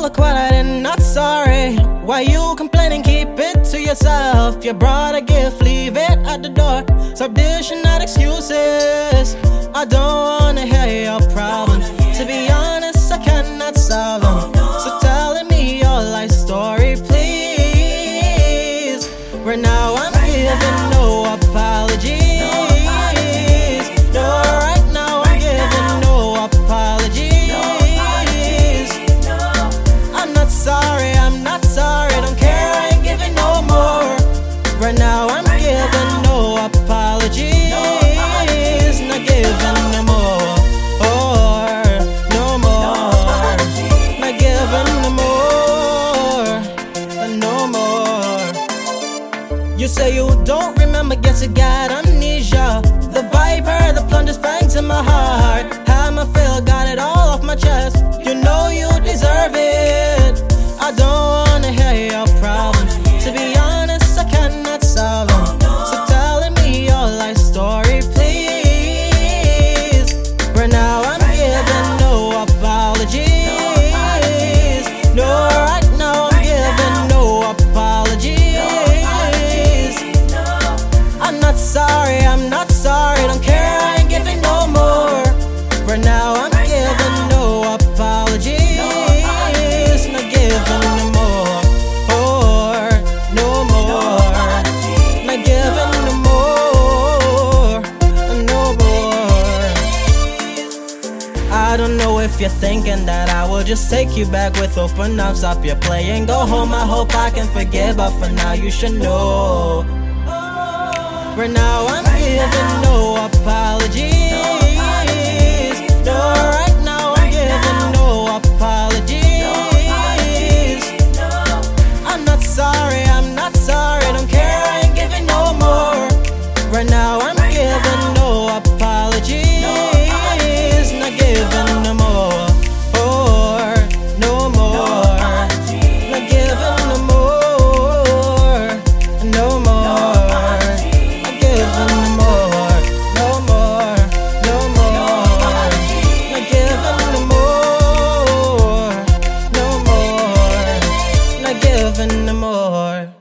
look what I did, not sorry. Why you complaining? Keep it to yourself. You brought a gift, leave it at the door. Stop dishing out excuses. I don't wanna hear your problems. Hear to be honest, I cannot solve them. No. So tell me your life story, please. Right now I'm right giving now. no apologies. Say you don't remember, guess you got. I don't know if you're thinking that I will just take you back with open arms, stop your playing, go home. I hope I can forgive, but for now you should know. Right now I'm giving no apologies. more.